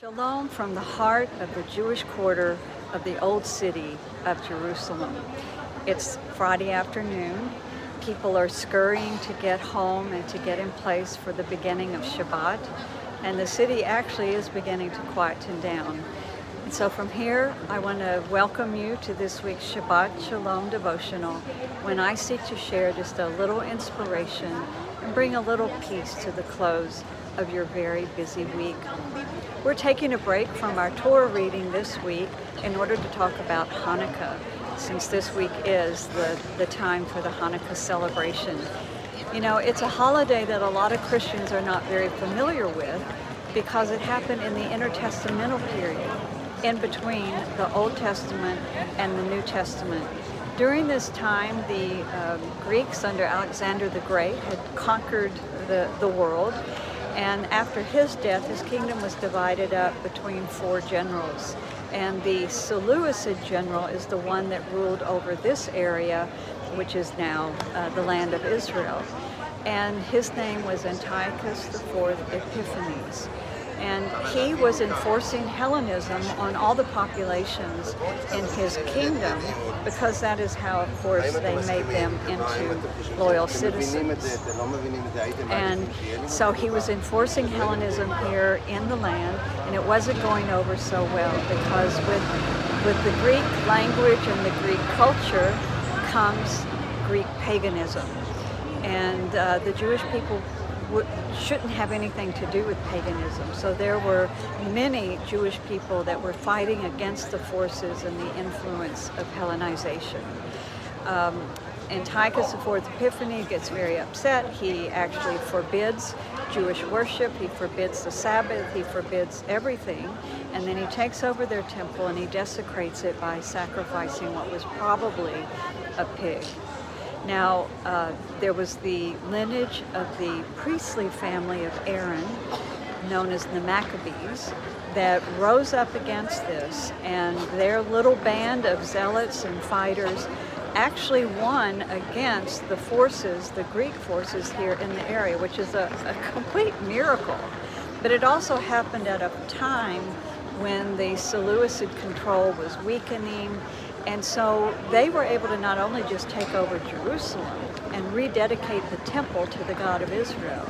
Shalom from the heart of the Jewish quarter of the old city of Jerusalem. It's Friday afternoon. People are scurrying to get home and to get in place for the beginning of Shabbat. And the city actually is beginning to quieten down. And so from here, I want to welcome you to this week's Shabbat Shalom devotional when I seek to share just a little inspiration and bring a little peace to the close of your very busy week. We're taking a break from our Torah reading this week in order to talk about Hanukkah, since this week is the, the time for the Hanukkah celebration. You know, it's a holiday that a lot of Christians are not very familiar with because it happened in the intertestamental period, in between the Old Testament and the New Testament. During this time, the um, Greeks under Alexander the Great had conquered the, the world and after his death, his kingdom was divided up between four generals. And the Seleucid general is the one that ruled over this area, which is now uh, the land of Israel. And his name was Antiochus IV Epiphanes and he was enforcing Hellenism on all the populations in his kingdom because that is how, of course, they made them into loyal citizens. And so he was enforcing Hellenism here in the land, and it wasn't going over so well because with, with the Greek language and the Greek culture comes Greek paganism. And uh, the Jewish people shouldn't have anything to do with paganism. So there were many Jewish people that were fighting against the forces and the influence of Hellenization. Um, Antiochus IV Epiphanes gets very upset. He actually forbids Jewish worship, he forbids the Sabbath, he forbids everything, and then he takes over their temple and he desecrates it by sacrificing what was probably a pig. Now, uh, there was the lineage of the priestly family of Aaron, known as the Maccabees, that rose up against this, and their little band of zealots and fighters actually won against the forces, the Greek forces here in the area, which is a, a complete miracle. But it also happened at a time when the Seleucid control was weakening and so they were able to not only just take over Jerusalem and rededicate the temple to the God of Israel,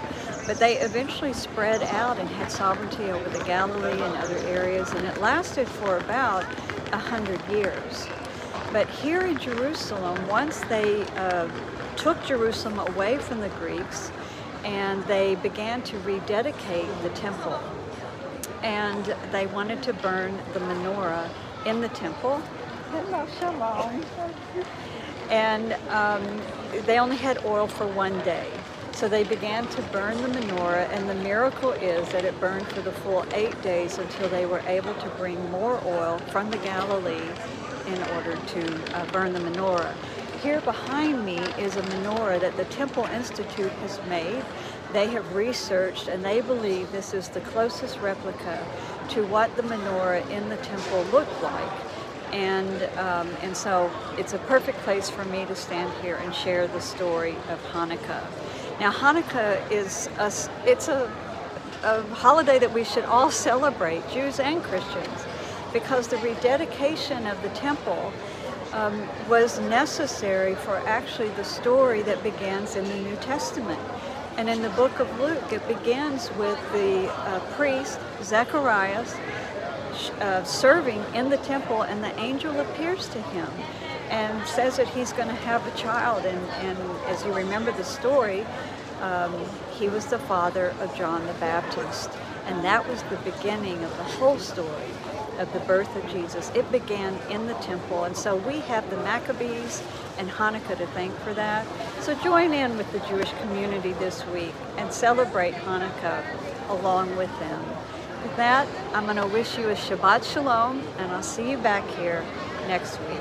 but they eventually spread out and had sovereignty over the Galilee and other areas, and it lasted for about a hundred years. But here in Jerusalem, once they uh, took Jerusalem away from the Greeks and they began to rededicate the temple, and they wanted to burn the menorah in the temple Hello, shalom. And um, they only had oil for one day. So they began to burn the menorah, and the miracle is that it burned for the full eight days until they were able to bring more oil from the Galilee in order to uh, burn the menorah. Here behind me is a menorah that the Temple Institute has made. They have researched and they believe this is the closest replica to what the menorah in the temple looked like and um, and so it's a perfect place for me to stand here and share the story of Hanukkah. Now Hanukkah is a, it's a, a holiday that we should all celebrate, Jews and Christians, because the rededication of the temple um, was necessary for actually the story that begins in the New Testament. And in the book of Luke, it begins with the uh, priest Zacharias uh, serving in the temple, and the angel appears to him and says that he's going to have a child. And, and as you remember the story, um, he was the father of John the Baptist. And that was the beginning of the whole story of the birth of Jesus. It began in the temple. And so we have the Maccabees and Hanukkah to thank for that. So join in with the Jewish community this week and celebrate Hanukkah along with them. With that, I'm going to wish you a Shabbat Shalom, and I'll see you back here next week.